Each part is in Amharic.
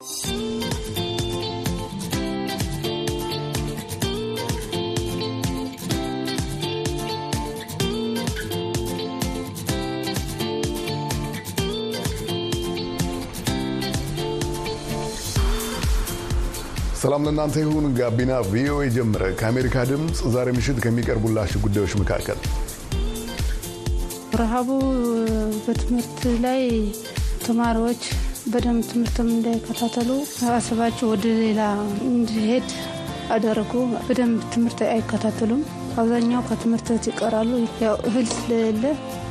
ሰላም ለእናንተ ይሁን። ጋቢና ቪኦኤ ጀምረ ከአሜሪካ ድምፅ ዛሬ ምሽት ከሚቀርቡላችሁ ጉዳዮች መካከል ረሃቡ በትምህርት ላይ ተማሪዎች በደንብ ትምህርትም እንዳይከታተሉ አስባቸው ወደ ሌላ እንዲሄድ አደረጉ። በደንብ ትምህርት አይከታተሉም። አብዛኛው ከትምህርት ይቀራሉ። ያው እህል ስለሌለ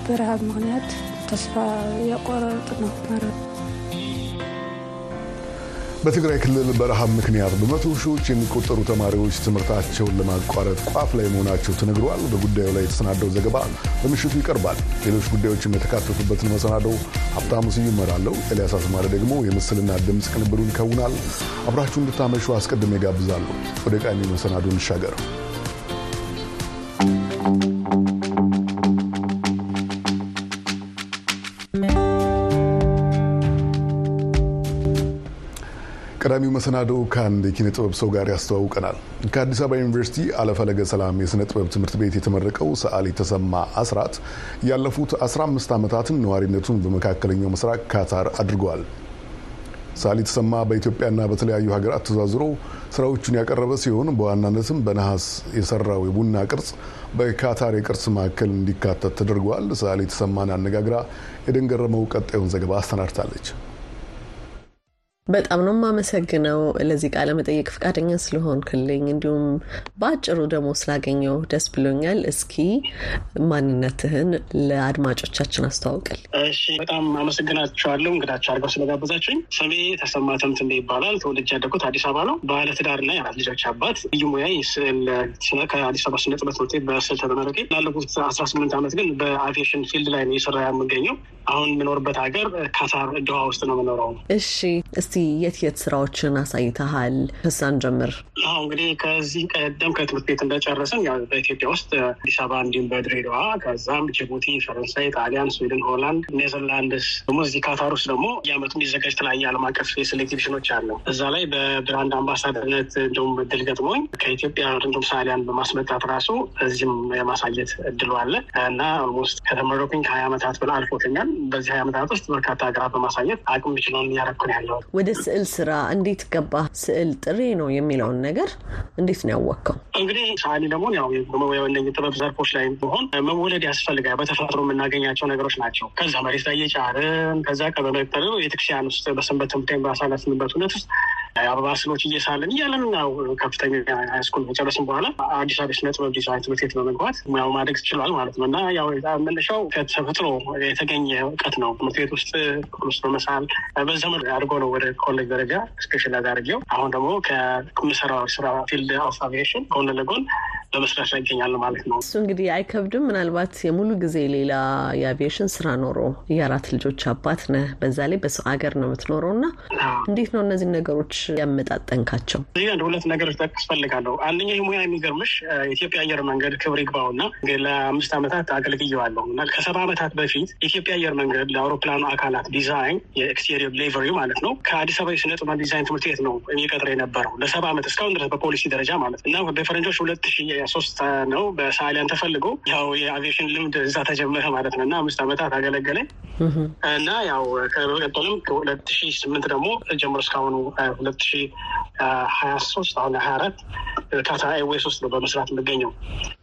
በረሃብ ምክንያት ተስፋ ያቆረጥ ነው በትግራይ ክልል በረሃብ ምክንያት በመቶ ሺዎች የሚቆጠሩ ተማሪዎች ትምህርታቸውን ለማቋረጥ ቋፍ ላይ መሆናቸው ተነግሯል። በጉዳዩ ላይ የተሰናደው ዘገባ በምሽቱ ይቀርባል። ሌሎች ጉዳዮችም የተካተቱበትን መሰናደው ሀብታሙ ስዩም እመራለሁ። ኤልያስ አስማረ ደግሞ የምስልና ድምፅ ቅንብሩን ይከውናል። አብራችሁ እንድታመሹ አስቀድሜ ጋብዛለሁ። ወደ ቃሚ መሰናዶ እንሻገር። ቀዳሚው መሰናዶ ከአንድ የኪነ ጥበብ ሰው ጋር ያስተዋውቀናል። ከአዲስ አበባ ዩኒቨርሲቲ አለፈለገ ሰላም የሥነ ጥበብ ትምህርት ቤት የተመረቀው ሰዓሊ ተሰማ አስራት ያለፉት 15 ዓመታትን ነዋሪነቱን በመካከለኛው ምስራቅ ካታር አድርገዋል። ሰዓሊ ተሰማ በኢትዮጵያና በተለያዩ ሀገራት ተዛዝሮ ስራዎቹን ያቀረበ ሲሆን በዋናነትም በነሐስ የሰራው የቡና ቅርጽ በካታር የቅርስ ማዕከል እንዲካተት ተደርጓል። ሰዓሊ ተሰማን አነጋግራ የደንገረመው ቀጣዩን ዘገባ አሰናድታለች። በጣም ነው የማመሰግነው ለዚህ ቃለ መጠየቅ ፈቃደኛ ስለሆንክልኝ እንዲሁም በአጭሩ ደግሞ ስላገኘው ደስ ብሎኛል። እስኪ ማንነትህን ለአድማጮቻችን አስተዋውቅል። እሺ፣ በጣም አመሰግናችኋለሁ እንግዳችሁ አድርገው ስለጋበዛችሁኝ። ስሜ ተሰማ ተምትንቤ ይባላል። ተወልጄ ያደግኩት አዲስ አበባ ነው። ባለ ትዳርና የአራት ልጆች አባት። ልዩ ሙያ ስዕል ከአዲስ አበባ ስነ ጥበብ ትምህርት ቤት በስዕል ላለፉት አስራ ስምንት ዓመት ግን በ aviation field ላይ ነው የሰራ የምገኘው። አሁን የምኖርበት ሀገር ካታር ዶሃ ውስጥ ነው የምኖረው። እሺ እስቲ የት የት ስራዎችን አሳይተሃል? ከሳን ጀምር። አሁ እንግዲህ ከዚህ ቀደም ከትምህርት ቤት እንደጨረስን ያው በኢትዮጵያ ውስጥ አዲስ አበባ እንዲሁም በድሬዳዋ ከዛም ጅቡቲ፣ ፈረንሳይ፣ ጣሊያን፣ ስዊድን፣ ሆላንድ፣ ኔዘርላንድስ ደግሞ እዚህ ካታር ውስጥ ደግሞ የአመቱ የሚዘጋጅ የተለያየ ዓለም አቀፍ የስዕል ኤግዚቢሽኖች አለ። እዛ ላይ በ brand አምባሳደርነት እንዲሁም እድል ገጥሞኝ ከኢትዮጵያ እንዲሁም ሰዓሊያን በማስመጣት ራሱ እዚህም የማሳየት እድሉ አለ እና almost ከተመረቅኩኝ ከሀያ ዓመታት በላይ አልፎተኛል። በዚህ ሀያ ዓመታት ውስጥ በርካታ ሀገራት በማሳየት አቅም ችለውን እያረኩ ነው ያለው። ወደ ስዕል ስራ እንዴት ገባ? ስዕል ጥሪዬ ነው የሚለውን ነገር እንዴት ነው ያወቅከው? እንግዲህ ሰዓሊ ደግሞ ያው ጥበብ ዘርፎች ላይ ሆን መወለድ ያስፈልጋል። በተፈጥሮ የምናገኛቸው ነገሮች ናቸው። ከዛ መሬት ላይ እየጫርን ከዛ ቀበመጠር ቤተክርስቲያን ውስጥ በሰንበት ትምህርት ባሳለፍንበት ሁነት ውስጥ አበባ ስዕሎች እየሳለን እያለን ያው ከፍተኛ high school ከጨረስን በኋላ አዲስ አበባ ስነ ጥበብ ዲዛይን ትምህርት ቤት በመግባት ሙያው ማደግ ችሏል ማለት ነው እና ያው መነሻው ከተፈጥሮ የተገኘ እውቀት ነው። ትምህርት ቤት ውስጥ ክፍል ውስጥ በመሳል በዘመድ አድርጎ ነው ወደ ኮሌጅ ደረጃ specialize አድርጌው አሁን ደግሞ ከምሰራው ስራ field of aviation ጎን ለጎን በመስራት ላይ ይገኛል ማለት ነው። እሱ እንግዲህ አይከብድም። ምናልባት የሙሉ ጊዜ ሌላ የአቪዬሽን ስራ ኖሮ የአራት ልጆች አባት ነህ፣ በዛ ላይ በሰው ሀገር ነው የምትኖረው እና እንዴት ነው እነዚህ ነገሮች ያመጣጠንካቸው? አንድ ሁለት ነገሮች ጠቅስ ፈልጋለሁ። አንደኛ ይህ ሙያ የሚገርምሽ ኢትዮጵያ አየር መንገድ ክብር ይግባው እና ለአምስት ዓመታት አገልግየዋለሁ እና ከሰባ ዓመታት በፊት የኢትዮጵያ አየር መንገድ ለአውሮፕላኑ አካላት ዲዛይን የ exterior livery ማለት ነው ከአዲስ አበባ የስነ ጥበብ ዲዛይን ትምህርት ቤት ነው የሚቀጥረ የነበረው ለሰባ ዓመት እስካሁን ድረስ በፖሊሲ ደረጃ ማለት እና በፈረንጆች ሁለት ሺ ሶስት ነው በሰዓሊያን ተፈልጎ ያው የአቪዬሽን ልምድ እዛ ተጀመረ ማለት ነው እና አምስት ዓመታት አገለገለኝ እና ያው ከቀጠልም ከሁለት ሺ ስምንት ደግሞ ጀምሮ እስካሁኑ ሁለት ሺ ሀያ ሶስት አሁን ሀያ አራት ካታ ኤርዌይስ ውስጥ ነው በመስራት የምገኘው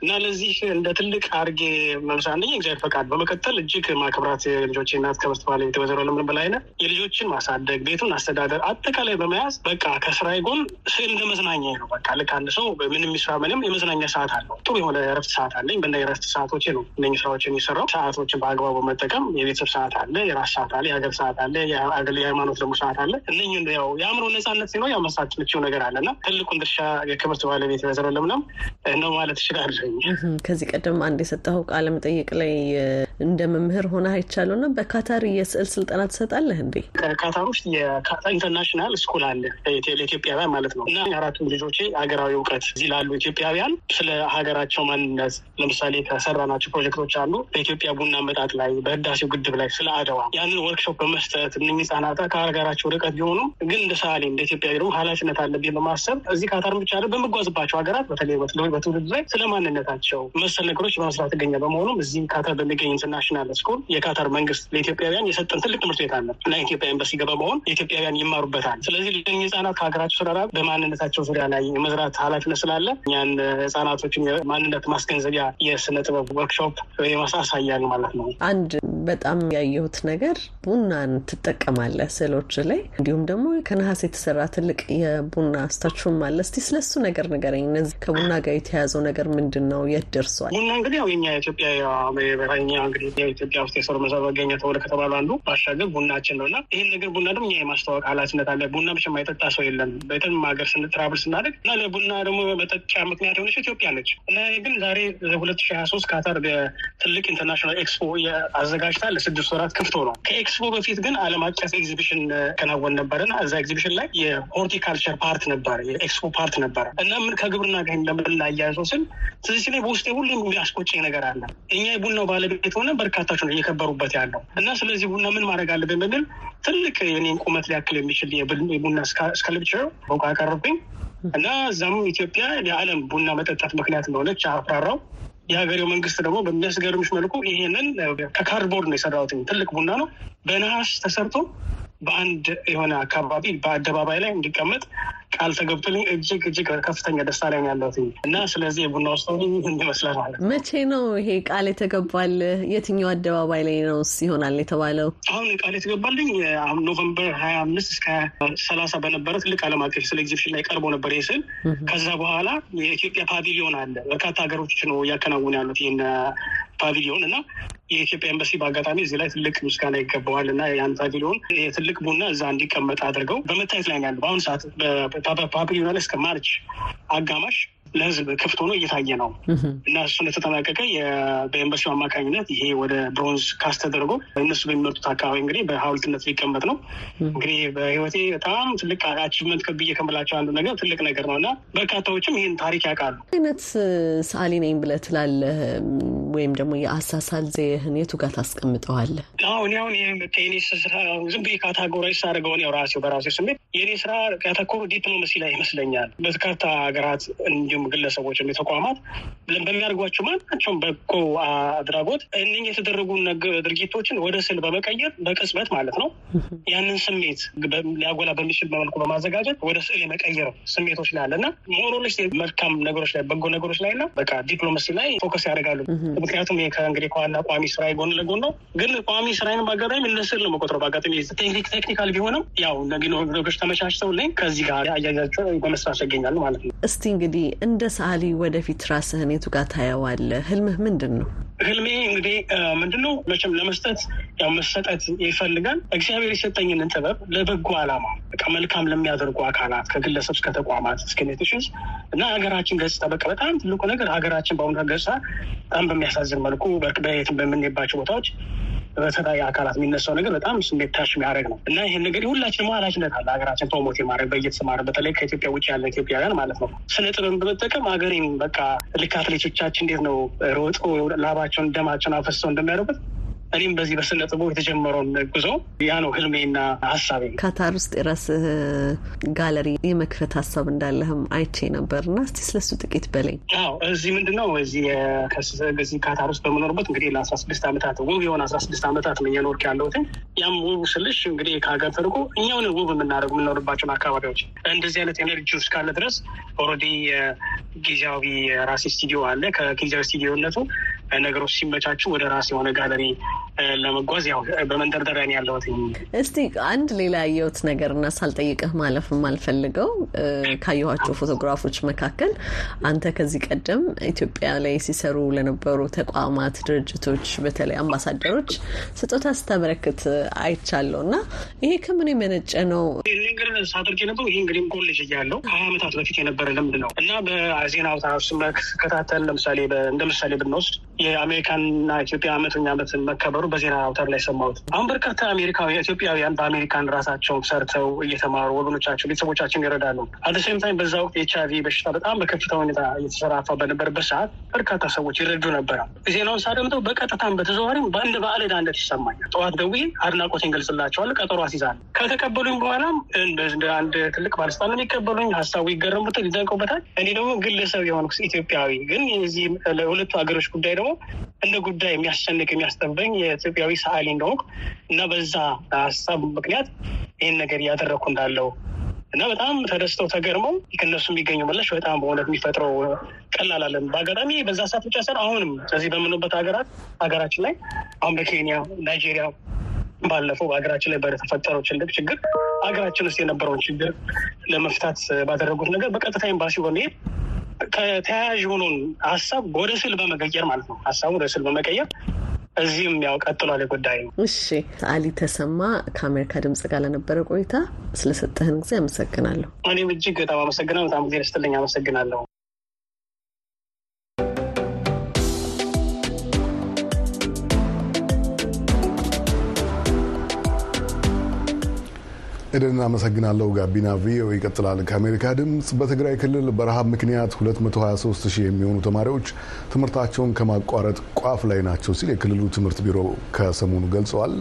እና ለዚህ እንደ ትልቅ አድርጌ መምሳ አንደኛ እግዚአብሔር ፈቃድ፣ በመቀጠል እጅግ ማክብራት የልጆች እናት ከበስት ወይዘሮ ለምለም በላይነህ የልጆችን ማሳደግ ቤቱን አስተዳደር አጠቃላይ በመያዝ በቃ ከስራዬ ጎን ስዕል እንደ መዝናኛ ነው። በቃ ልክ አንድ ሰው ምንም የሚስራ ምንም የመዝናኛ ሰዓት አለው። ጥሩ የሆነ የረፍት ሰዓት አለኝ። በእነ የረፍት ሰዓቶቼ ነው እነ ስራዎችን የሚሰራው። ሰዓቶችን በአግባቡ በመጠቀም የቤተሰብ ሰዓት አለ፣ የራስ ሰዓት አለ፣ የሀገር ሰዓት አለ፣ የሃይማኖት ደግሞ ሰዓት አለ። እነ ያው የአእምሮ ነጻነት ሲኖር ያው መሳት ምችው ነገር አለ እና ትልቁን ድርሻ የክብርት ባለቤት ለምለም ነው ማለት እችላለሁ። ከዚህ ቀደም አንድ የሰጠኸው ቃለ መጠይቅ ላይ እንደ መምህር ሆነ አይቻለሁ እና በካታር የስዕል ስልጠና ትሰጣለህ እንዴ? ካታር ውስጥ የካታር international school አለ ለኢትዮጵያውያን ማለት ነው እና አራቱም ልጆቼ ሀገራዊ እውቀት እዚህ ላሉ ኢትዮጵያውያን ስለ ሀገራቸው ማንነት ለምሳሌ ከሰራናቸው ፕሮጀክቶች አሉ በኢትዮጵያ ቡና አመጣጥ ላይ በህዳሴው ግድብ ላይ ስለ አድዋ ያንን ወርክሾፕ በመስጠት እነኚህ ህጻናት ከሀገራቸው ርቀት ቢሆኑ ግን እንደ ሰዓሊ እንደ ኢትዮጵያ ደግሞ ኃላፊነት አለብኝ በማሰብ እዚህ ካታር ብቻ አይደል በምጓዝባቸው ሀገራት በተለይ በትውልድ ላይ ስለ ማንነታቸው መሰል ነገሮች በመስራት ይገኛል። በመሆኑም እዚህ ካታር በሚገኝ ኢንተርናሽናል ስኩል የካታር መንግስት ለኢትዮጵያውያን የሰጠን ትልቅ ትምህርት ቤት አለ እና ኢትዮጵያ ኤምባሲ ገባ በመሆን የኢትዮጵያውያን ይማሩበታል። ስለዚህ ለእኚህ ህጻናት ከሀገራቸው ስራ በማንነታቸው ዙሪያ ላይ የመዝራት ኃላፊነት ስላለ እኛን ህጻናቶችን የማንነት ማስገንዘቢያ የስነ ጥበብ ወርክሾፕ አሳያል ማለት ነው። አንድ በጣም ያየሁት ነገር ቡናን ትጠቀማለህ ስዕሎች ላይ እንዲሁም ደግሞ ከነሐስ የተሰራ ትልቅ የቡና ስታችሁም አለ። እስቲ ስለሱ ነገር ንገረኝ። እነዚህ ከቡና ጋር የተያዘው ነገር ምንድን ነው? የት ደርሷል? ቡና እንግዲህ ያው የኛ ኢትዮጵያ እንግዲህ የኢትዮጵያ ውስጥ የሰሩ መሰረት መገኛ ተብሎ ከተባሉ አንዱ ባሻገር ቡናችን ነው እና ይህን ነገር ቡና ደግሞ እኛ የማስተዋወቅ ኃላፊነት አለ። ቡና ብቻ የማይጠጣ ሰው የለም። በየትም ሀገር ስን travel ስናደግ እና ለቡና ደግሞ መጠጫ ምክንያት የሆነች ኢትዮጵያ ነች እና ግን ዛሬ ሁለት ሺ ሀያ ሶስት ካታር ትልቅ international expo አዘጋጅታ ለስድስት ወራት ክፍቶ ነው። ከኤክስፖ በፊት ግን ዓለም አቀፍ ኤግዚቢሽን ከናወን ነበርና እዛ ኤግዚቢሽን ላይ የ horticulture part ነበረ፣ የ expo part ነበረ እና ምን ከግብርና ጋር ላያያዘው ስል ትዚህ ላይ በውስጤ ሁሉም የሚያስቆጨኝ ነገር አለ። እኛ የቡናው ባለቤት ሆነ በርካታች ነው እየከበሩበት ያለው እና ስለዚህ ቡና ምን ማድረግ አለብን በሚል ትልቅ የኔን ቁመት ሊያክል የሚችል የቡና ስካልፕቸር በውቃ አቀረብኝ እና እዛም ኢትዮጵያ የዓለም ቡና መጠጣት ምክንያት እንደሆነች አፍራራው። የሀገሬው መንግስት ደግሞ በሚያስገርምሽ መልኩ ይሄንን ከካርድቦርድ ነው የሰራሁት። ትልቅ ቡና ነው በነሐስ ተሰርቶ በአንድ የሆነ አካባቢ በአደባባይ ላይ እንዲቀመጥ ቃል ተገብቶልኝ እጅግ እጅግ ከፍተኛ ደስታ ላይ ያለሁት እና ስለዚህ የቡና ውስጥ ይመስላል ማለት ነው። መቼ ነው ይሄ ቃል የተገባል? የትኛው አደባባይ ላይ ነው ይሆናል የተባለው? አሁን ቃል የተገባልኝ አሁን ኖቨምበር ሀያ አምስት እስከ ሰላሳ በነበረ ትልቅ ዓለም አቀፍ ስዕል ኤግዚቢሽን ላይ ቀርቦ ነበር ይህ ስዕል ከዛ በኋላ የኢትዮጵያ pavilion አለ። በርካታ ሀገሮች ነው እያከናወኑ ያሉት ይህን pavilion እና የኢትዮጵያ ኤምባሲ በአጋጣሚ እዚህ ላይ ትልቅ ምስጋና ይገባዋል እና ያን pavilion ትልቅ ቡና እዛ እንዲቀመጥ አድርገው በመታየት ላይ ያሉ በአሁኑ ሰዓት pavilion ላይ እስከ ማርች አጋማሽ ለሕዝብ ክፍት ሆኖ እየታየ ነው እና እሱ እንደተጠናቀቀ በኤምባሲው አማካኝነት ይሄ ወደ bronze cast ተደርጎ እነሱ በሚመጡት አካባቢ እንግዲህ በሐውልትነት ሊቀመጥ ነው። እንግዲህ በሕይወቴ በጣም ትልቅ achievement ከብዬ ከምላቸው አንዱ ነገር ትልቅ ነገር ነው እና በርካታዎችም ይህን ታሪክ ያውቃሉ። አይነት ሰዓሊ ነኝ ብለህ ትላለህ ወይም ደግሞ የአሳሳል ዘዬህን የቱ ጋር ታስቀምጠዋለህ? አሁን አሁን ከኔ ስራ ዝም ብዬ categorize ሳደርገውን ያው ራሴው በራሴው ስሜት የኔ ስራ ያተኮሩ ዲፕሎማሲ ላይ ይመስለኛል። በርካታ ሀገራት እንዲሁም ግለሰቦች ተቋማት በሚያደርጓቸው ማናቸውም በጎ አድራጎት እነኝ የተደረጉ ድርጊቶችን ወደ ስዕል በመቀየር በቅጽበት ማለት ነው ያንን ስሜት ሊያጎላ በሚችል መልኩ በማዘጋጀት ወደ ስዕል የመቀየር ስሜቶች ላይ አለ እና more or less መልካም ነገሮች ላይ በጎ ነገሮች ላይ እና በቃ ዲፕሎማሲ ላይ focus ያደርጋሉ። ምክንያቱም ከእንግዲህ ከዋና ቋሚ ስራ ጎን ለጎን ነው። ግን ቋሚ ስራዬን በአጋጣሚ ለስዕል ነው የምቆጥረው። በአጋጣሚ technical ቢሆንም ያው ነገሮች ተመቻችተው ላይ ከዚህ ጋር አያያቸው በመስራት ይገኛሉ ማለት ነው። እስቲ እንግዲህ እንደ ሰዓሊ ወደፊት ራስህን የቱ ጋር ታየዋለህ? ህልምህ ምንድን ነው? ህልሜ እንግዲህ ምንድን ነው መቼም ለመስጠት ያው መሰጠት ይፈልጋል። እግዚአብሔር የሰጠኝን ጥበብ ለበጎ ዓላማ በቃ መልካም ለሚያደርጉ አካላት ከግለሰብ እስከ ተቋማት እስከ nations እና ሀገራችን ገጽታ በቃ በጣም ትልቁ ነገር ሀገራችን በአሁኑ ገጽታ በጣም በሚያሳዝን መልኩ በየትም በምንሄባቸው ቦታዎች በተለያዩ አካላት የሚነሳው ነገር በጣም ስሜት ታሽ የሚያደርግ ነው። እና ይህን ነገር ሁላችንም ኃላፊነት አለ። ሀገራችን ፕሮሞት የማድረግ በየተሰማረ በተለይ ከኢትዮጵያ ውጭ ያለ ኢትዮጵያውያን ማለት ነው። ስነ ጥበብን በመጠቀም ሀገሬን በቃ ልክ አትሌቶቻችን እንዴት ነው? ሮጦ ላባቸውን ደማቸውን አፈሰው እንደሚያደርጉት እኔም በዚህ በስነ ጥበብ የተጀመረውን ጉዞ ያ ነው ህልሜና ሀሳቤ። ካታር ውስጥ የራስህ ጋለሪ የመክፈት ሀሳብ እንዳለህም አይቼ ነበር እና እስቲ ስለሱ ጥቂት በለኝ። አዎ እዚህ ምንድን ነው እዚህ ካታር ውስጥ በምኖርበት እንግዲህ ለአስራ ስድስት ዓመታት ውብ የሆነ አስራ ስድስት ዓመታት ነው እየኖርክ ያለሁትን ያም ውብ ስልሽ እንግዲህ ከሀገር ተርቆ እኛውን ውብ የምናደርጉ የምንኖርባቸውን አካባቢዎች እንደዚህ አይነት energy ውስጥ ካለ ድረስ already ጊዜያዊ ራሴ ስቱዲዮ አለ። ከጊዜያዊ ስቱዲዮነቱ ነገሮች ሲመቻቹ ወደ ራስ የሆነ ጋለሪ ለመጓዝ ያው በመንደርደሪያ ነው ያለሁት። እስቲ አንድ ሌላ ያየሁት ነገር እና ሳልጠይቅህ ማለፍ የማልፈልገው ካየኋቸው ፎቶግራፎች መካከል አንተ ከዚህ ቀደም ኢትዮጵያ ላይ ሲሰሩ ለነበሩ ተቋማት፣ ድርጅቶች በተለይ አምባሳደሮች ስጦታ ስታበረክት አይቻለሁ እና ይሄ ከምን የመነጨ ነው? ነገር ሳደርግ የነበረው ይህ እንግዲህ ኮሌጅ እያለሁ ከሀያ ዓመታት በፊት የነበረ ልምድ ነው እና በዜና አውታሮች ስከታተል ለምሳሌ እንደ ምሳሌ ብንወስድ የአሜሪካንና ኢትዮጵያ መቶኛ ዓመት መከበሩ በዜና አውታር ላይ ሰማሁት። አሁን በርካታ አሜሪካዊ ኢትዮጵያውያን በአሜሪካን ራሳቸውን ሰርተው እየተማሩ ወገኖቻቸው፣ ቤተሰቦቻቸውን ይረዳሉ። at the same time በዛ ወቅት ኤች አይቪ በሽታ በጣም በከፍታ ሁኔታ እየተሰራፋ በነበረበት ሰዓት በርካታ ሰዎች ይረዱ ነበረ። ዜናውን ሳደምጠው በቀጥታም በተዘዋሪም በአንድ በዓል አንደት ይሰማኛል። ጠዋት ደውዬ አድናቆቴን ገልጽላቸዋለሁ። ቀጠሮ አስይዛለሁ። ከተቀበሉኝ በኋላም እንደ አንድ ትልቅ ባለስልጣን ነው የሚቀበሉኝ። ሀሳቡ ይገረሙታል፣ ይደንቁበታል። እኔ ደግሞ ግለሰብ የሆንኩ ኢትዮጵያዊ ግን የዚህ ለሁለቱ ሀገሮች ጉዳይ ደግሞ እንደ ጉዳይ የሚያስጨንቅ የሚያስጠበኝ የኢትዮጵያዊ ሰዓሊ እንደሆንኩ እና በዛ ሀሳብ ምክንያት ይህን ነገር እያደረግኩ እንዳለው እና በጣም ተደስተው ተገርመው ከእነሱ የሚገኘው ምላሽ በጣም በእውነት የሚፈጥረው ቀላል አለን። በአጋጣሚ በዛ ሰዓት ብቻ ሳይሆን አሁንም ስለዚህ በምንበት ሀገራት ሀገራችን ላይ አሁን በኬንያ ናይጄሪያ ባለፈው በሀገራችን ላይ በተፈጠረው ትልቅ ችግር ሀገራችን ውስጥ የነበረውን ችግር ለመፍታት ባደረጉት ነገር በቀጥታ ኤምባሲ በመሄድ ከተያያዥ የሆነውን ሀሳብ ወደ ስዕል በመቀየር ማለት ነው ሀሳቡ ወደ ስዕል በመቀየር እዚህም ያው ቀጥሏል ጉዳይ ነው። እሺ አሊ ተሰማ ከአሜሪካ ድምጽ ጋር ለነበረ ቆይታ ስለሰጠህን ጊዜ አመሰግናለሁ። እኔም እጅግ በጣም አመሰግናለሁ። በጣም ጊዜ ደስትልኝ አመሰግናለሁ። ኤደን አመሰግናለሁ። ጋቢና ቪኦኤ ይቀጥላል። ከአሜሪካ ድምፅ በትግራይ ክልል በረሃብ ምክንያት 223 ሺህ የሚሆኑ ተማሪዎች ትምህርታቸውን ከማቋረጥ ቋፍ ላይ ናቸው ሲል የክልሉ ትምህርት ቢሮ ከሰሞኑ ገልጸዋል።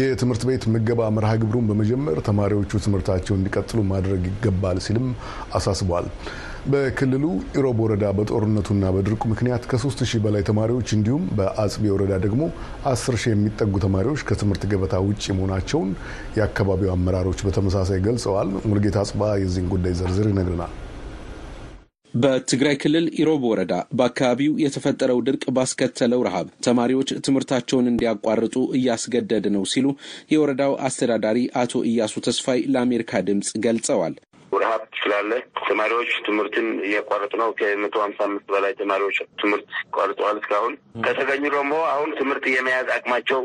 የትምህርት ቤት ምገባ መርሃ ግብሩን በመጀመር ተማሪዎቹ ትምህርታቸውን እንዲቀጥሉ ማድረግ ይገባል ሲልም አሳስቧል። በክልሉ ኢሮብ ወረዳ በጦርነቱና በድርቁ ምክንያት ከሶስት ሺህ በላይ ተማሪዎች እንዲሁም በአጽቢ ወረዳ ደግሞ አስር ሺህ የሚጠጉ ተማሪዎች ከትምህርት ገበታ ውጭ መሆናቸውን የአካባቢው አመራሮች በተመሳሳይ ገልጸዋል። ሙልጌታ አጽባ የዚህን ጉዳይ ዝርዝር ይነግርናል። በትግራይ ክልል ኢሮብ ወረዳ በአካባቢው የተፈጠረው ድርቅ ባስከተለው ረሃብ ተማሪዎች ትምህርታቸውን እንዲያቋርጡ እያስገደደ ነው ሲሉ የወረዳው አስተዳዳሪ አቶ ኢያሱ ተስፋይ ለአሜሪካ ድምፅ ገልጸዋል። ረሀብ ስላለ ተማሪዎች ትምህርትን እያቋረጡ ነው። ከመቶ ሀምሳ አምስት በላይ ተማሪዎች ትምህርት ቋርጠዋል። እስካሁን ከተገኙ ደግሞ አሁን ትምህርት የመያዝ አቅማቸው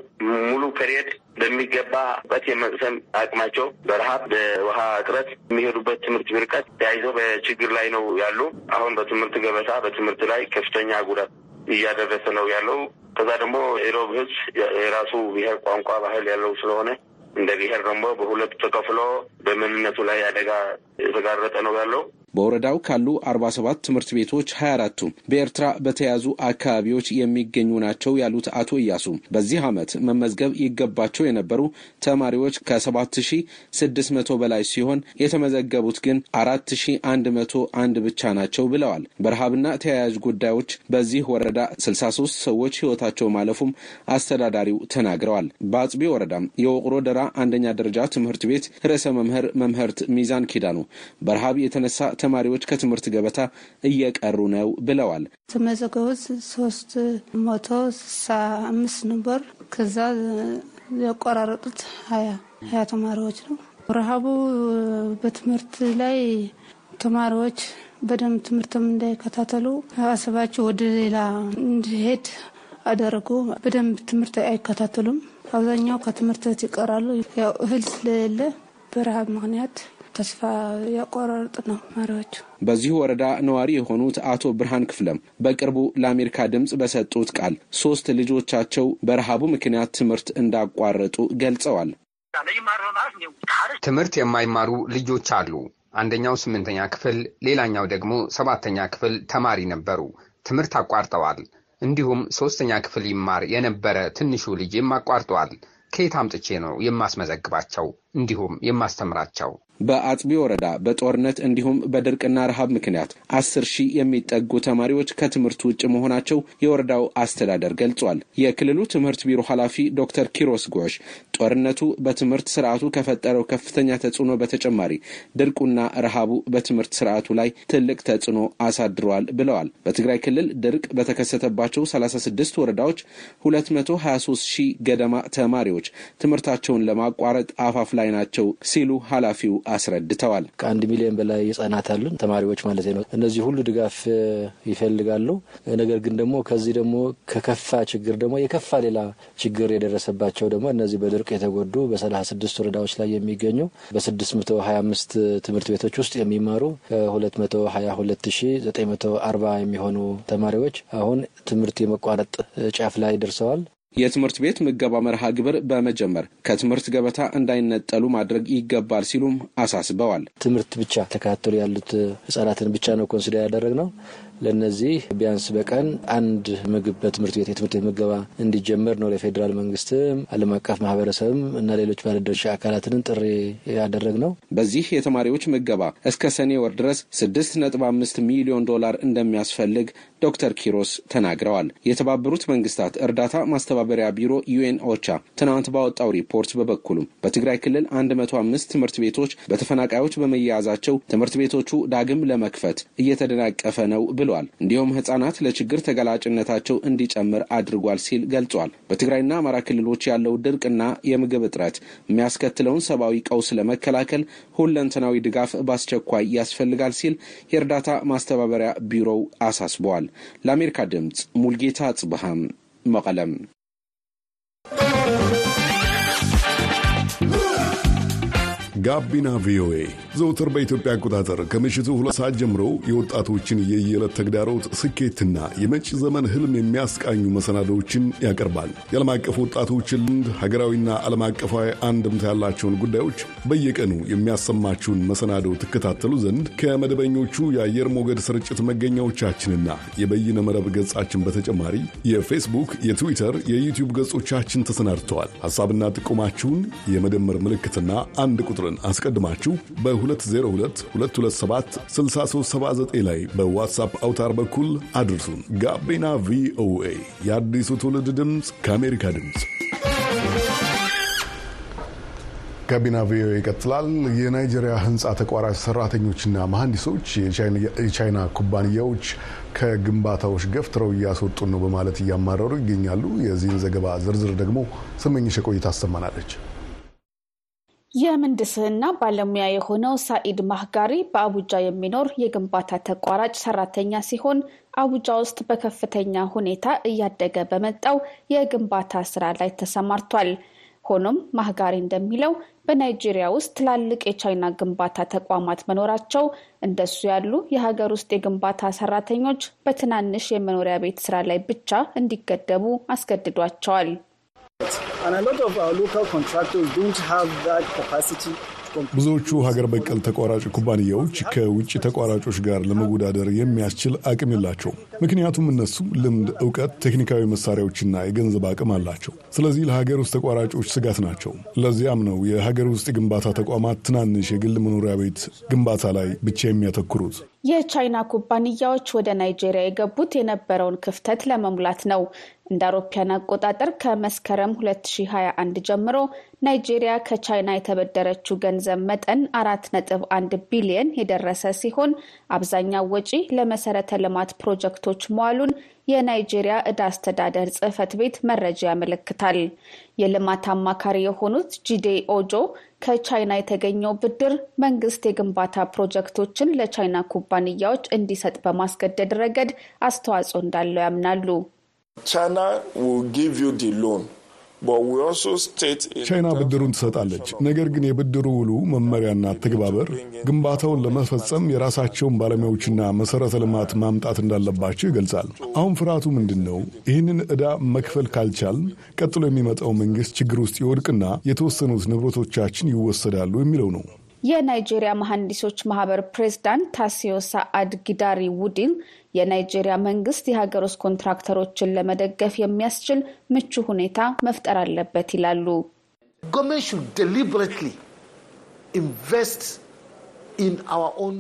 ሙሉ ፔሪየድ በሚገባ እውቀት የመቅሰም አቅማቸው በረሀብ በውሃ እጥረት የሚሄዱበት ትምህርት ብርቀት ተያይዘው በችግር ላይ ነው ያሉ። አሁን በትምህርት ገበታ በትምህርት ላይ ከፍተኛ ጉዳት እያደረሰ ነው ያለው። ከዛ ደግሞ የሮብ ህዝብ የራሱ ብሔር ቋንቋ፣ ባህል ያለው ስለሆነ እንደ ብሔር ደግሞ በሁለቱ ተከፍሎ በምንነቱ ላይ አደጋ የተጋረጠ ነው ያለው። በወረዳው ካሉ 47 ትምህርት ቤቶች 24ቱ በኤርትራ በተያዙ አካባቢዎች የሚገኙ ናቸው ያሉት አቶ እያሱ በዚህ ዓመት መመዝገብ ይገባቸው የነበሩ ተማሪዎች ከ7600 በላይ ሲሆን የተመዘገቡት ግን 4101 ብቻ ናቸው ብለዋል። በረሃብና ተያያዥ ጉዳዮች በዚህ ወረዳ 63 ሰዎች ሕይወታቸው ማለፉም አስተዳዳሪው ተናግረዋል። በአጽቢ ወረዳም የወቅሮ ደራ አንደኛ ደረጃ ትምህርት ቤት ርዕሰ መምህር መምህርት ሚዛን ኪዳኑ በረሃብ የተነሳ ተማሪዎች ከትምህርት ገበታ እየቀሩ ነው ብለዋል። ተመዘገቡት ሶስት መቶ ስልሳ አምስት ነበር። ከዛ ያቆራረጡት ሀያ ሀያ ተማሪዎች ነው። ረሃቡ በትምህርት ላይ ተማሪዎች በደንብ ትምህርትም እንዳይከታተሉ አስባቸው ወደ ሌላ እንዲሄድ አደረጉ። በደንብ ትምህርት አይከታተሉም። አብዛኛው ከትምህርት ይቀራሉ። ያው እህል ስለሌለ በረሃብ ምክንያት ተስፋ ያቆራረጥ ነው ተማሪዎቹ። በዚህ ወረዳ ነዋሪ የሆኑት አቶ ብርሃን ክፍለም በቅርቡ ለአሜሪካ ድምፅ በሰጡት ቃል ሶስት ልጆቻቸው በረሃቡ ምክንያት ትምህርት እንዳቋረጡ ገልጸዋል። ትምህርት የማይማሩ ልጆች አሉ። አንደኛው ስምንተኛ ክፍል፣ ሌላኛው ደግሞ ሰባተኛ ክፍል ተማሪ ነበሩ። ትምህርት አቋርጠዋል። እንዲሁም ሶስተኛ ክፍል ይማር የነበረ ትንሹ ልጅም አቋርጠዋል። ከየት አምጥቼ ነው የማስመዘግባቸው እንዲሁም የማስተምራቸው? በአጽቢ ወረዳ በጦርነት እንዲሁም በድርቅና ረሃብ ምክንያት አስር ሺህ የሚጠጉ ተማሪዎች ከትምህርት ውጭ መሆናቸው የወረዳው አስተዳደር ገልጿል። የክልሉ ትምህርት ቢሮ ኃላፊ ዶክተር ኪሮስ ጎሽ ጦርነቱ በትምህርት ስርዓቱ ከፈጠረው ከፍተኛ ተጽዕኖ በተጨማሪ ድርቁና ረሃቡ በትምህርት ስርዓቱ ላይ ትልቅ ተጽዕኖ አሳድረዋል ብለዋል። በትግራይ ክልል ድርቅ በተከሰተባቸው 36 ወረዳዎች 223 ሺህ ገደማ ተማሪዎች ትምህርታቸውን ለማቋረጥ አፋፍ ላይ ናቸው ሲሉ ኃላፊው አስረድተዋል። ከአንድ ሚሊዮን በላይ ህጻናት አሉን ተማሪዎች ማለት ነው። እነዚህ ሁሉ ድጋፍ ይፈልጋሉ። ነገር ግን ደግሞ ከዚህ ደግሞ ከከፋ ችግር ደግሞ የከፋ ሌላ ችግር የደረሰባቸው ደግሞ እነዚህ በድርቅ የተጎዱ በሰላሳ ስድስት ወረዳዎች ላይ የሚገኙ በስድስት መቶ ሀያ አምስት ትምህርት ቤቶች ውስጥ የሚማሩ ሁለት መቶ ሀያ ሁለት ሺ ዘጠኝ መቶ አርባ የሚሆኑ ተማሪዎች አሁን ትምህርት የመቋረጥ ጫፍ ላይ ደርሰዋል። የትምህርት ቤት ምገባ መርሃ ግብር በመጀመር ከትምህርት ገበታ እንዳይነጠሉ ማድረግ ይገባል ሲሉም አሳስበዋል። ትምህርት ብቻ ተከታተሉ ያሉት ህጻናትን ብቻ ነው consider ያደረግ ነው። ለነዚህ ቢያንስ በቀን አንድ ምግብ በትምህርት ቤት የትምህርት ቤት ምገባ እንዲጀመር ነው ለፌዴራል መንግስትም ዓለም አቀፍ ማህበረሰብም እና ሌሎች ባለድርሻ አካላትንም ጥሪ ያደረግ ነው። በዚህ የተማሪዎች ምገባ እስከ ሰኔ ወር ድረስ ስድስት ነጥብ አምስት ሚሊዮን ዶላር እንደሚያስፈልግ ዶክተር ኪሮስ ተናግረዋል። የተባበሩት መንግስታት እርዳታ ማስተባበሪያ ቢሮ ዩኤን ኦቻ ትናንት ባወጣው ሪፖርት በበኩሉም በትግራይ ክልል 105 ትምህርት ቤቶች በተፈናቃዮች በመያያዛቸው ትምህርት ቤቶቹ ዳግም ለመክፈት እየተደናቀፈ ነው ብለዋል። እንዲሁም ህጻናት ለችግር ተጋላጭነታቸው እንዲጨምር አድርጓል ሲል ገልጿል። በትግራይና አማራ ክልሎች ያለው ድርቅና የምግብ እጥረት የሚያስከትለውን ሰብአዊ ቀውስ ለመከላከል ሁለንተናዊ ድጋፍ በአስቸኳይ ያስፈልጋል ሲል የእርዳታ ማስተባበሪያ ቢሮው አሳስበዋል። ለአሜሪካ ድምፅ ሙልጌታ አጽብሃም መቀለም። ጋቢና ቪኦኤ ዘውትር በኢትዮጵያ አቆጣጠር ከምሽቱ ሁለት ሰዓት ጀምሮ የወጣቶችን የየዕለት ተግዳሮት ስኬትና የመጪ ዘመን ህልም የሚያስቃኙ መሰናዶዎችን ያቀርባል። የዓለም አቀፍ ወጣቶችን ልምድ፣ ሀገራዊና ዓለም አቀፋዊ አንድምታ ያላቸውን ጉዳዮች በየቀኑ የሚያሰማችሁን መሰናዶ ትከታተሉ ዘንድ ከመደበኞቹ የአየር ሞገድ ስርጭት መገኛዎቻችንና የበይነ መረብ ገጻችን በተጨማሪ የፌስቡክ፣ የትዊተር፣ የዩቲዩብ ገጾቻችን ተሰናድተዋል። ሐሳብና ጥቆማችሁን የመደመር ምልክትና አንድ ቁጥርን አስቀድማችሁ በ202227 6379 ላይ በዋትሳፕ አውታር በኩል አድርሱን። ጋቢና ቪኦኤ የአዲሱ ትውልድ ድምፅ ከአሜሪካ ድምፅ ጋቢና ቪኦኤ ይቀጥላል። የናይጄሪያ ህንፃ ተቋራጭ ሰራተኞችና መሐንዲሶች የቻይና ኩባንያዎች ከግንባታዎች ገፍትረው እያስወጡን ነው በማለት እያማረሩ ይገኛሉ። የዚህን ዘገባ ዝርዝር ደግሞ ስመኝሽ ቆይታ አሰማናለች። የምህንድስና ባለሙያ የሆነው ሳኢድ ማህጋሪ በአቡጃ የሚኖር የግንባታ ተቋራጭ ሰራተኛ ሲሆን አቡጃ ውስጥ በከፍተኛ ሁኔታ እያደገ በመጣው የግንባታ ስራ ላይ ተሰማርቷል። ሆኖም ማህጋሪ እንደሚለው በናይጄሪያ ውስጥ ትላልቅ የቻይና ግንባታ ተቋማት መኖራቸው እንደሱ ያሉ የሀገር ውስጥ የግንባታ ሰራተኞች በትናንሽ የመኖሪያ ቤት ስራ ላይ ብቻ እንዲገደቡ አስገድዷቸዋል። ብዙዎቹ ሀገር በቀል ተቋራጭ ኩባንያዎች ከውጭ ተቋራጮች ጋር ለመወዳደር የሚያስችል አቅም የላቸውም። ምክንያቱም እነሱ ልምድ፣ እውቀት፣ ቴክኒካዊ መሳሪያዎችና የገንዘብ አቅም አላቸው። ስለዚህ ለሀገር ውስጥ ተቋራጮች ስጋት ናቸው። ለዚያም ነው የሀገር ውስጥ የግንባታ ተቋማት ትናንሽ የግል መኖሪያ ቤት ግንባታ ላይ ብቻ የሚያተኩሩት። የቻይና ኩባንያዎች ወደ ናይጄሪያ የገቡት የነበረውን ክፍተት ለመሙላት ነው። እንደ አውሮፓውያን አቆጣጠር ከመስከረም 2021 ጀምሮ ናይጄሪያ ከቻይና የተበደረችው ገንዘብ መጠን አራት ነጥብ አንድ ቢሊየን የደረሰ ሲሆን አብዛኛው ወጪ ለመሰረተ ልማት ፕሮጀክቶች መዋሉን የናይጄሪያ ዕዳ አስተዳደር ጽሕፈት ቤት መረጃ ያመለክታል። የልማት አማካሪ የሆኑት ጂዴ ኦጆ ከቻይና የተገኘው ብድር መንግስት የግንባታ ፕሮጀክቶችን ለቻይና ኩባንያዎች እንዲሰጥ በማስገደድ ረገድ አስተዋጽኦ እንዳለው ያምናሉ። ቻይና ብድሩን ትሰጣለች። ነገር ግን የብድሩ ውሉ መመሪያና ተግባበር ግንባታውን ለመፈጸም የራሳቸውን ባለሙያዎችና መሰረተ ልማት ማምጣት እንዳለባቸው ይገልጻል። አሁን ፍርሃቱ ምንድን ነው? ይህንን ዕዳ መክፈል ካልቻልን ቀጥሎ የሚመጣው መንግስት ችግር ውስጥ ይወድቅና የተወሰኑት ንብረቶቻችን ይወሰዳሉ የሚለው ነው። የናይጄሪያ መሐንዲሶች ማህበር ፕሬዝዳንት ታሲዮሳ አድ ጊዳሪ ውዲን የናይጄሪያ መንግስት የሀገር ውስጥ ኮንትራክተሮችን ለመደገፍ የሚያስችል ምቹ ሁኔታ መፍጠር አለበት ይላሉ። invest in our own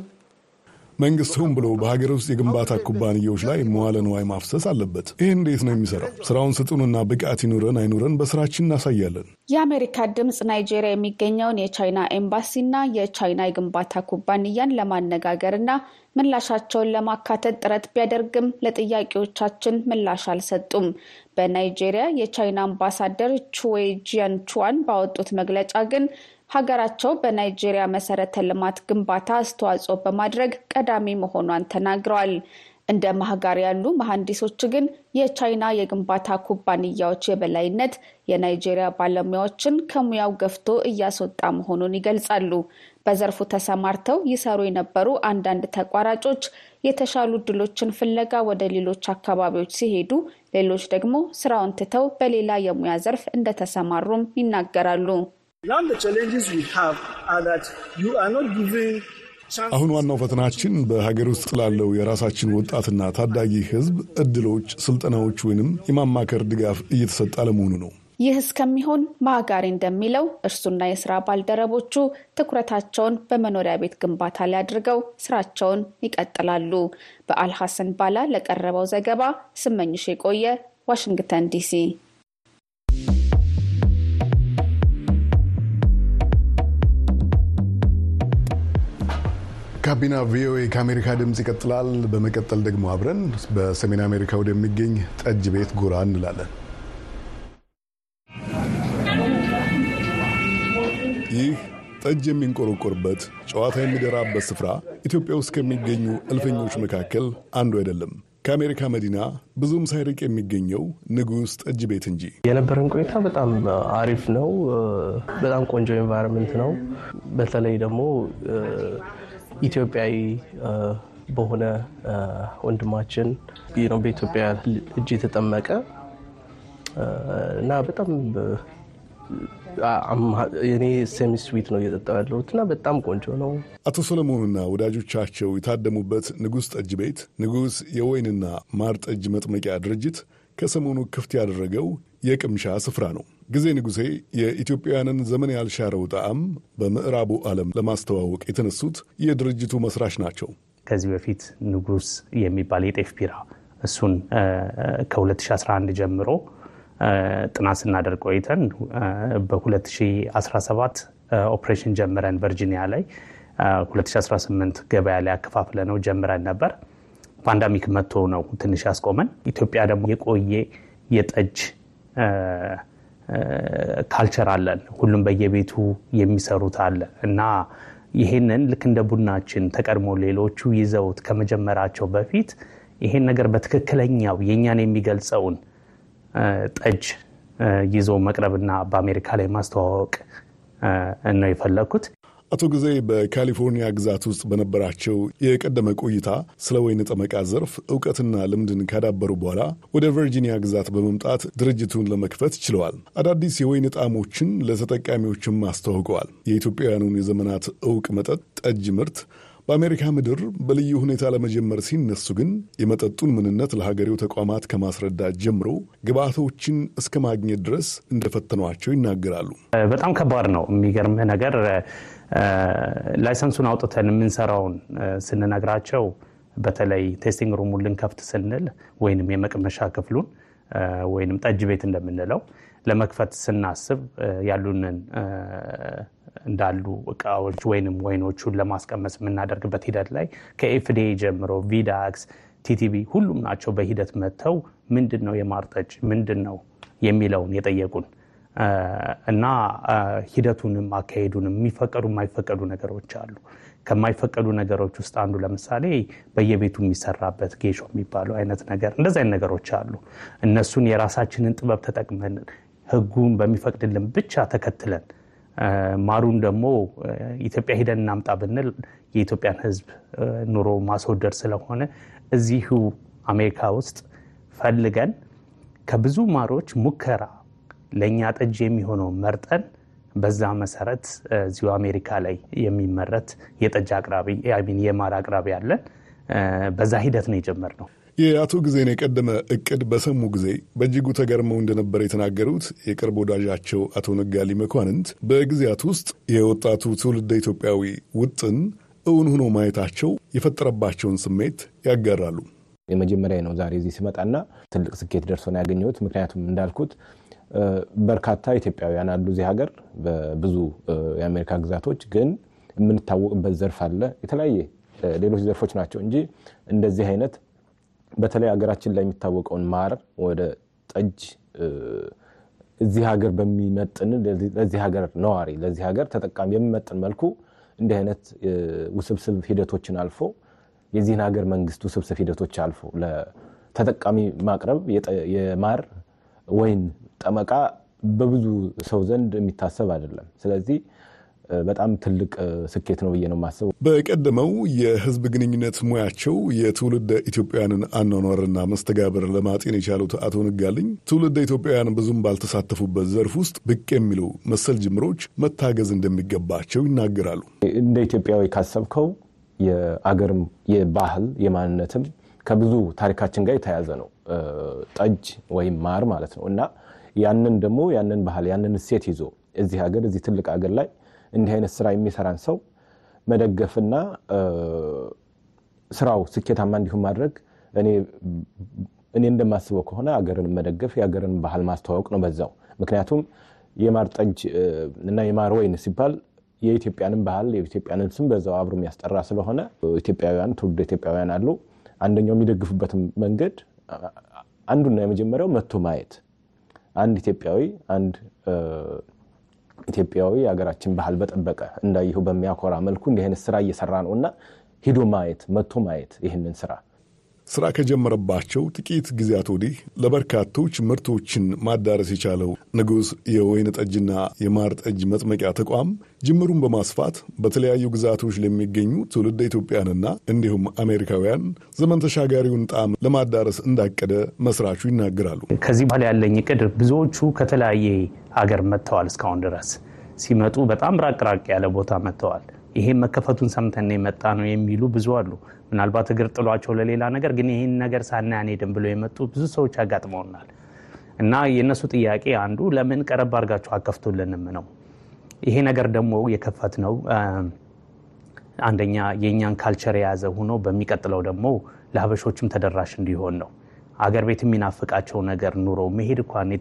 መንግስት ሆን ብሎ በሀገር ውስጥ የግንባታ ኩባንያዎች ላይ መዋለ ንዋይ ማፍሰስ አለበት። ይህ እንዴት ነው የሚሰራው? ስራውን ስጡንና ብቃት ይኑረን አይኑረን በስራችን እናሳያለን። የአሜሪካ ድምፅ ናይጄሪያ የሚገኘውን የቻይና ኤምባሲና የቻይና የግንባታ ኩባንያን ለማነጋገርና ምላሻቸውን ለማካተት ጥረት ቢያደርግም ለጥያቄዎቻችን ምላሽ አልሰጡም። በናይጄሪያ የቻይና አምባሳደር ቹዌ ጂያንቹዋን ባወጡት መግለጫ ግን ሀገራቸው በናይጄሪያ መሰረተ ልማት ግንባታ አስተዋጽኦ በማድረግ ቀዳሚ መሆኗን ተናግረዋል። እንደ ማህጋር ያሉ መሐንዲሶች ግን የቻይና የግንባታ ኩባንያዎች የበላይነት የናይጄሪያ ባለሙያዎችን ከሙያው ገፍቶ እያስወጣ መሆኑን ይገልጻሉ። በዘርፉ ተሰማርተው ይሰሩ የነበሩ አንዳንድ ተቋራጮች የተሻሉ እድሎችን ፍለጋ ወደ ሌሎች አካባቢዎች ሲሄዱ፣ ሌሎች ደግሞ ስራውን ትተው በሌላ የሙያ ዘርፍ እንደተሰማሩም ይናገራሉ። አሁን ዋናው ፈተናችን በሀገር ውስጥ ላለው የራሳችን ወጣትና ታዳጊ ሕዝብ እድሎች፣ ስልጠናዎች ወይንም የማማከር ድጋፍ እየተሰጠ አለመሆኑ ነው። ይህ እስከሚሆን ማጋሪ እንደሚለው እርሱና የስራ ባልደረቦቹ ትኩረታቸውን በመኖሪያ ቤት ግንባታ ላይ አድርገው ስራቸውን ይቀጥላሉ። በአልሐሰን ባላ ለቀረበው ዘገባ ስመኝሽ የቆየ ዋሽንግተን ዲሲ። ጋቢና ቪኦኤ ከአሜሪካ ድምፅ ይቀጥላል። በመቀጠል ደግሞ አብረን በሰሜን አሜሪካ ወደሚገኝ ጠጅ ቤት ጎራ እንላለን። ይህ ጠጅ የሚንቆረቆርበት ጨዋታ የሚደራበት ስፍራ ኢትዮጵያ ውስጥ ከሚገኙ እልፍኞች መካከል አንዱ አይደለም። ከአሜሪካ መዲና ብዙም ሳይርቅ የሚገኘው ንጉሥ ጠጅ ቤት እንጂ። የነበረን ቆይታ በጣም አሪፍ ነው። በጣም ቆንጆ environment ነው። በተለይ ደግሞ ኢትዮጵያዊ በሆነ ወንድማችን በኢትዮጵያ እጅ የተጠመቀ እና በጣም እኔ ሴሚ ስዊት ነው እየጠጣሁ ያለሁት እና በጣም ቆንጆ ነው። አቶ ሰለሞንና ወዳጆቻቸው የታደሙበት ንጉሥ ጠጅ ቤት ንጉሥ የወይንና ማር ጠጅ መጥመቂያ ድርጅት ከሰሞኑ ክፍት ያደረገው የቅምሻ ስፍራ ነው። ጊዜ ንጉሴ የኢትዮጵያውያንን ዘመን ያልሻረው ጣዕም በምዕራቡ ዓለም ለማስተዋወቅ የተነሱት የድርጅቱ መስራች ናቸው። ከዚህ በፊት ንጉሥ የሚባል የጤፍ ቢራ እሱን ከ2011 ጀምሮ ጥናት ስናደርግ ቆይተን በ2017 ኦፕሬሽን ጀምረን ቨርጂኒያ ላይ 2018 ገበያ ላይ አከፋፍለ ነው ጀምረን ነበር። pandemic መጥቶ ነው ትንሽ ያስቆመን። ኢትዮጵያ ደግሞ የቆየ የጠጅ culture አለን። ሁሉም በየቤቱ የሚሰሩት አለ እና ይሄንን ልክ እንደ ቡናችን ተቀድሞ ሌሎቹ ይዘውት ከመጀመራቸው በፊት ይሄን ነገር በትክክለኛው የእኛን የሚገልጸውን ጠጅ ይዞ መቅረብና በአሜሪካ ላይ ማስተዋወቅ ነው የፈለግኩት። አቶ ጊዜ በካሊፎርኒያ ግዛት ውስጥ በነበራቸው የቀደመ ቆይታ ስለ ወይን ጠመቃ ዘርፍ እውቀትና ልምድን ካዳበሩ በኋላ ወደ ቨርጂኒያ ግዛት በመምጣት ድርጅቱን ለመክፈት ችለዋል። አዳዲስ የወይን ጣዕሞችን ለተጠቃሚዎችም አስተዋውቀዋል። የኢትዮጵያውያኑን የዘመናት እውቅ መጠጥ ጠጅ ምርት በአሜሪካ ምድር በልዩ ሁኔታ ለመጀመር ሲነሱ ግን የመጠጡን ምንነት ለሀገሬው ተቋማት ከማስረዳት ጀምሮ ግብአቶችን እስከ ማግኘት ድረስ እንደፈተኗቸው ይናገራሉ። በጣም ከባድ ነው። የሚገርምህ ነገር license ኡን አውጥተን የምንሰራውን ስንነግራቸው በተለይ tasting room ኡን ልንከፍት ስንል ወይንም የመቅመሻ ክፍሉን ወይንም ጠጅ ቤት እንደምንለው ለመክፈት ስናስብ ያሉንን እንዳሉ እቃዎች ወይንም ወይኖቹን ለማስቀመስ የምናደርግበት ሂደት ላይ ከ FDA ጀምሮ VDACS፣ TTB ሁሉም ናቸው በሂደት መጥተው ምንድን ነው የማር ጠጅ ምንድን ነው የሚለውን የጠየቁን እና ሂደቱንም አካሄዱንም የሚፈቀዱ የማይፈቀዱ ነገሮች አሉ። ከማይፈቀዱ ነገሮች ውስጥ አንዱ ለምሳሌ በየቤቱ የሚሰራበት ጌሾ የሚባለው አይነት ነገር እንደዚህ አይነት ነገሮች አሉ። እነሱን የራሳችንን ጥበብ ተጠቅመን ሕጉን በሚፈቅድልን ብቻ ተከትለን ማሩን ደግሞ ኢትዮጵያ ሂደን እናምጣ ብንል የኢትዮጵያን ሕዝብ ኑሮ ማስወደድ ስለሆነ እዚሁ አሜሪካ ውስጥ ፈልገን ከብዙ ማሮች ሙከራ ለእኛ ጠጅ የሚሆነው መርጠን በዛ መሰረት እዚሁ አሜሪካ ላይ የሚመረት የጠጅ አቅራቢ ሚን የማር አቅራቢ አለን። በዛ ሂደት ነው የጀመርነው። የአቶ ጊዜን የቀደመ እቅድ በሰሙ ጊዜ በእጅጉ ተገርመው እንደነበር የተናገሩት የቅርብ ወዳጃቸው አቶ ነጋሊ መኳንንት በጊዜያት ውስጥ የወጣቱ ትውልደ ኢትዮጵያዊ ውጥን እውን ሆኖ ማየታቸው የፈጠረባቸውን ስሜት ያጋራሉ። የመጀመሪያ ነው ዛሬ እዚህ ሲመጣና ትልቅ ስኬት ደርሶ ነው ያገኘሁት። ምክንያቱም እንዳልኩት በርካታ ኢትዮጵያውያን አሉ እዚህ ሀገር በብዙ የአሜሪካ ግዛቶች፣ ግን የምንታወቅበት ዘርፍ አለ። የተለያየ ሌሎች ዘርፎች ናቸው እንጂ እንደዚህ አይነት በተለይ ሀገራችን ላይ የሚታወቀውን ማር ወደ ጠጅ እዚህ ሀገር በሚመጥን ለዚህ ሀገር ነዋሪ ለዚህ ሀገር ተጠቃሚ የሚመጥን መልኩ እንዲህ አይነት ውስብስብ ሂደቶችን አልፎ የዚህን ሀገር መንግስት ውስብስብ ሂደቶች አልፎ ለተጠቃሚ ማቅረብ የማር ወይን ጠመቃ በብዙ ሰው ዘንድ የሚታሰብ አይደለም። ስለዚህ በጣም ትልቅ ስኬት ነው ብዬ ነው የማስበው። በቀደመው የህዝብ ግንኙነት ሙያቸው የትውልደ ኢትዮጵያውያንን አኗኗርና መስተጋብር ለማጤን የቻሉት አቶ ንጋልኝ ትውልደ ኢትዮጵያውያን ብዙም ባልተሳተፉበት ዘርፍ ውስጥ ብቅ የሚሉ መሰል ጅምሮች መታገዝ እንደሚገባቸው ይናገራሉ። እንደ ኢትዮጵያዊ ካሰብከው የአገርም የባህል የማንነትም ከብዙ ታሪካችን ጋር የተያያዘ ነው ጠጅ ወይም ማር ማለት ነው እና ያንን ደግሞ ያንን ባህል ያንን እሴት ይዞ እዚህ ሀገር እዚህ ትልቅ ሀገር ላይ እንዲህ አይነት ስራ የሚሰራን ሰው መደገፍና ስራው ስኬታማ እንዲሁም ማድረግ እኔ እንደማስበው ከሆነ አገርን መደገፍ የሀገርን ባህል ማስተዋወቅ ነው በዛው። ምክንያቱም የማር ጠጅ እና የማር ወይን ሲባል የኢትዮጵያንን ባህል የኢትዮጵያንን ስም በዛው አብሮ የሚያስጠራ ስለሆነ ኢትዮጵያውያን ትውልደ ኢትዮጵያውያን አሉ። አንደኛው የሚደግፉበትን መንገድ አንዱና የመጀመሪያው መጥቶ ማየት አንድ ኢትዮጵያዊ አንድ ኢትዮጵያዊ የሀገራችን ባህል በጠበቀ እንዳይሁ በሚያኮራ መልኩ እንዲህ አይነት ስራ እየሰራ ነው እና ሂዶ ማየት መጥቶ ማየት ይህንን ስራ ስራ ከጀመረባቸው ጥቂት ጊዜያት ወዲህ ለበርካቶች ምርቶችን ማዳረስ የቻለው ንጉሥ የወይን ጠጅና የማር ጠጅ መጥመቂያ ተቋም ጅምሩን በማስፋት በተለያዩ ግዛቶች ለሚገኙ ትውልደ ኢትዮጵያንና እንዲሁም አሜሪካውያን ዘመን ተሻጋሪውን ጣዕም ለማዳረስ እንዳቀደ መስራቹ ይናገራሉ። ከዚህ በኋላ ያለኝ እቅድ ብዙዎቹ ከተለያየ ሀገር መጥተዋል። እስካሁን ድረስ ሲመጡ በጣም ራቅ ያለ ቦታ መጥተዋል። ይሄን መከፈቱን ሰምተን የመጣ ነው የሚሉ ብዙ አሉ። ምናልባት እግር ጥሏቸው ለሌላ ነገር ግን ይህን ነገር ሳናይ አንሄድም ብለው የመጡ ብዙ ሰዎች አጋጥመውናል። እና የእነሱ ጥያቄ አንዱ ለምን ቀረብ አድርጋችሁ አከፍቱልንም ነው። ይሄ ነገር ደግሞ የከፈት ነው አንደኛ የእኛን ካልቸር የያዘ ሆኖ በሚቀጥለው ደግሞ ለሀበሾችም ተደራሽ እንዲሆን ነው። አገር ቤት የሚናፍቃቸው ነገር ኑሮ መሄድ እንኳን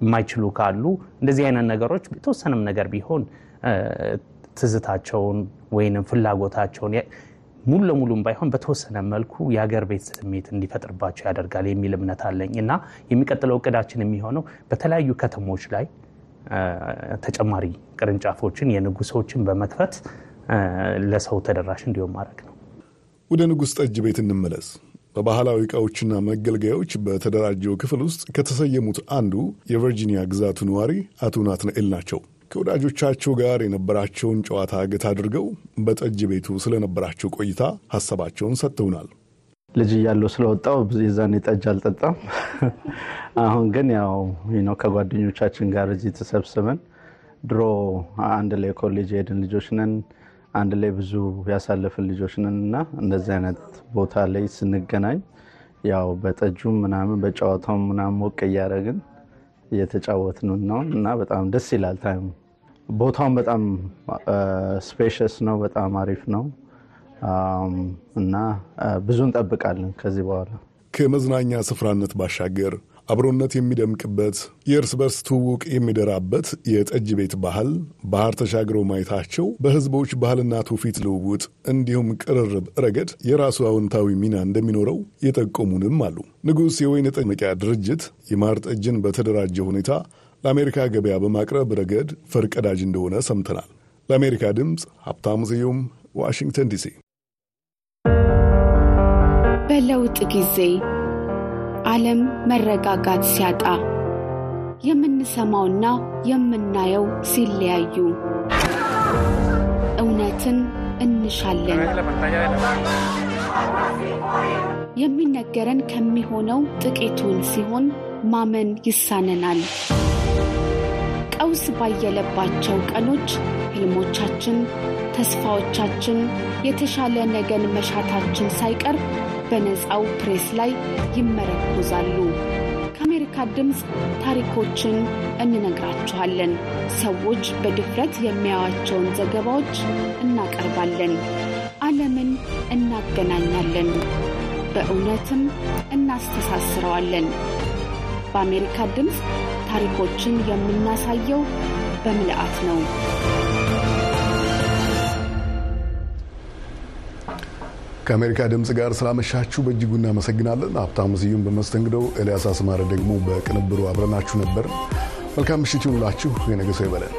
የማይችሉ ካሉ እንደዚህ አይነት ነገሮች የተወሰነም ነገር ቢሆን ትዝታቸውን ወይንም ፍላጎታቸውን ሙሉ ለሙሉም ባይሆን በተወሰነ መልኩ የሀገር ቤት ስሜት እንዲፈጥርባቸው ያደርጋል የሚል እምነት አለኝ እና የሚቀጥለው እቅዳችን የሚሆነው በተለያዩ ከተሞች ላይ ተጨማሪ ቅርንጫፎችን የንጉሶችን በመክፈት ለሰው ተደራሽ እንዲሆን ማድረግ ነው። ወደ ንጉሥ ጠጅ ቤት እንመለስ። በባህላዊ ዕቃዎችና መገልገያዎች በተደራጀው ክፍል ውስጥ ከተሰየሙት አንዱ የቨርጂኒያ ግዛቱ ነዋሪ አቶ ናትናኤል ናቸው። ከወዳጆቻቸው ጋር የነበራቸውን ጨዋታ ገታ አድርገው በጠጅ ቤቱ ስለነበራቸው ቆይታ ሀሳባቸውን ሰጥተውናል። ልጅ እያለሁ ስለወጣው የዛኔ ጠጅ አልጠጣም። አሁን ግን ያው ነው ከጓደኞቻችን ጋር እዚህ ተሰብስበን ድሮ አንድ ላይ ኮሌጅ የሄድን ልጆች ነን። አንድ ላይ ብዙ ያሳለፍን ልጆች ነን እና እንደዚህ አይነት ቦታ ላይ ስንገናኝ ያው በጠጁም ምናምን በጨዋታው ምናምን ሞቅ እያደረግን እየተጫወትን ነው እና በጣም ደስ ይላል። ታይሙ ቦታውን በጣም ስፔሸስ ነው፣ በጣም አሪፍ ነው እና ብዙ እንጠብቃለን ከዚህ በኋላ ከመዝናኛ ስፍራነት ባሻገር አብሮነት የሚደምቅበት የእርስ በርስ ትውውቅ የሚደራበት የጠጅ ቤት ባህል ባህር ተሻግረው ማየታቸው በሕዝቦች ባህልና ትውፊት ልውውጥ እንዲሁም ቅርርብ ረገድ የራሱ አዎንታዊ ሚና እንደሚኖረው የጠቆሙንም አሉ። ንጉሥ የወይን ጠጅ መቂያ ድርጅት የማር ጠጅን በተደራጀ ሁኔታ ለአሜሪካ ገበያ በማቅረብ ረገድ ፈርቀዳጅ እንደሆነ ሰምተናል። ለአሜሪካ ድምፅ ሀብታሙ ስዩም ዋሽንግተን ዲሲ። በለውጥ ጊዜ ዓለም መረጋጋት ሲያጣ የምንሰማውና የምናየው ሲለያዩ እውነትን እንሻለን። የሚነገረን ከሚሆነው ጥቂቱን ሲሆን ማመን ይሳነናል። ቀውስ ባየለባቸው ቀኖች ህልሞቻችን፣ ተስፋዎቻችን፣ የተሻለ ነገን መሻታችን ሳይቀር በነፃው ፕሬስ ላይ ይመረኮዛሉ። ከአሜሪካ ድምፅ ታሪኮችን እንነግራችኋለን። ሰዎች በድፍረት የሚያዩዋቸውን ዘገባዎች እናቀርባለን። ዓለምን እናገናኛለን፣ በእውነትም እናስተሳስረዋለን። በአሜሪካ ድምፅ ታሪኮችን የምናሳየው በምልአት ነው። ከአሜሪካ ድምፅ ጋር ስላመሻችሁ በእጅጉ እናመሰግናለን። ሀብታሙ ስዩም በመስተንግዶው፣ ኤልያስ አስማረ ደግሞ በቅንብሩ አብረናችሁ ነበር። መልካም ምሽት ይሁንላችሁ። የነገ ሰው ይበለን።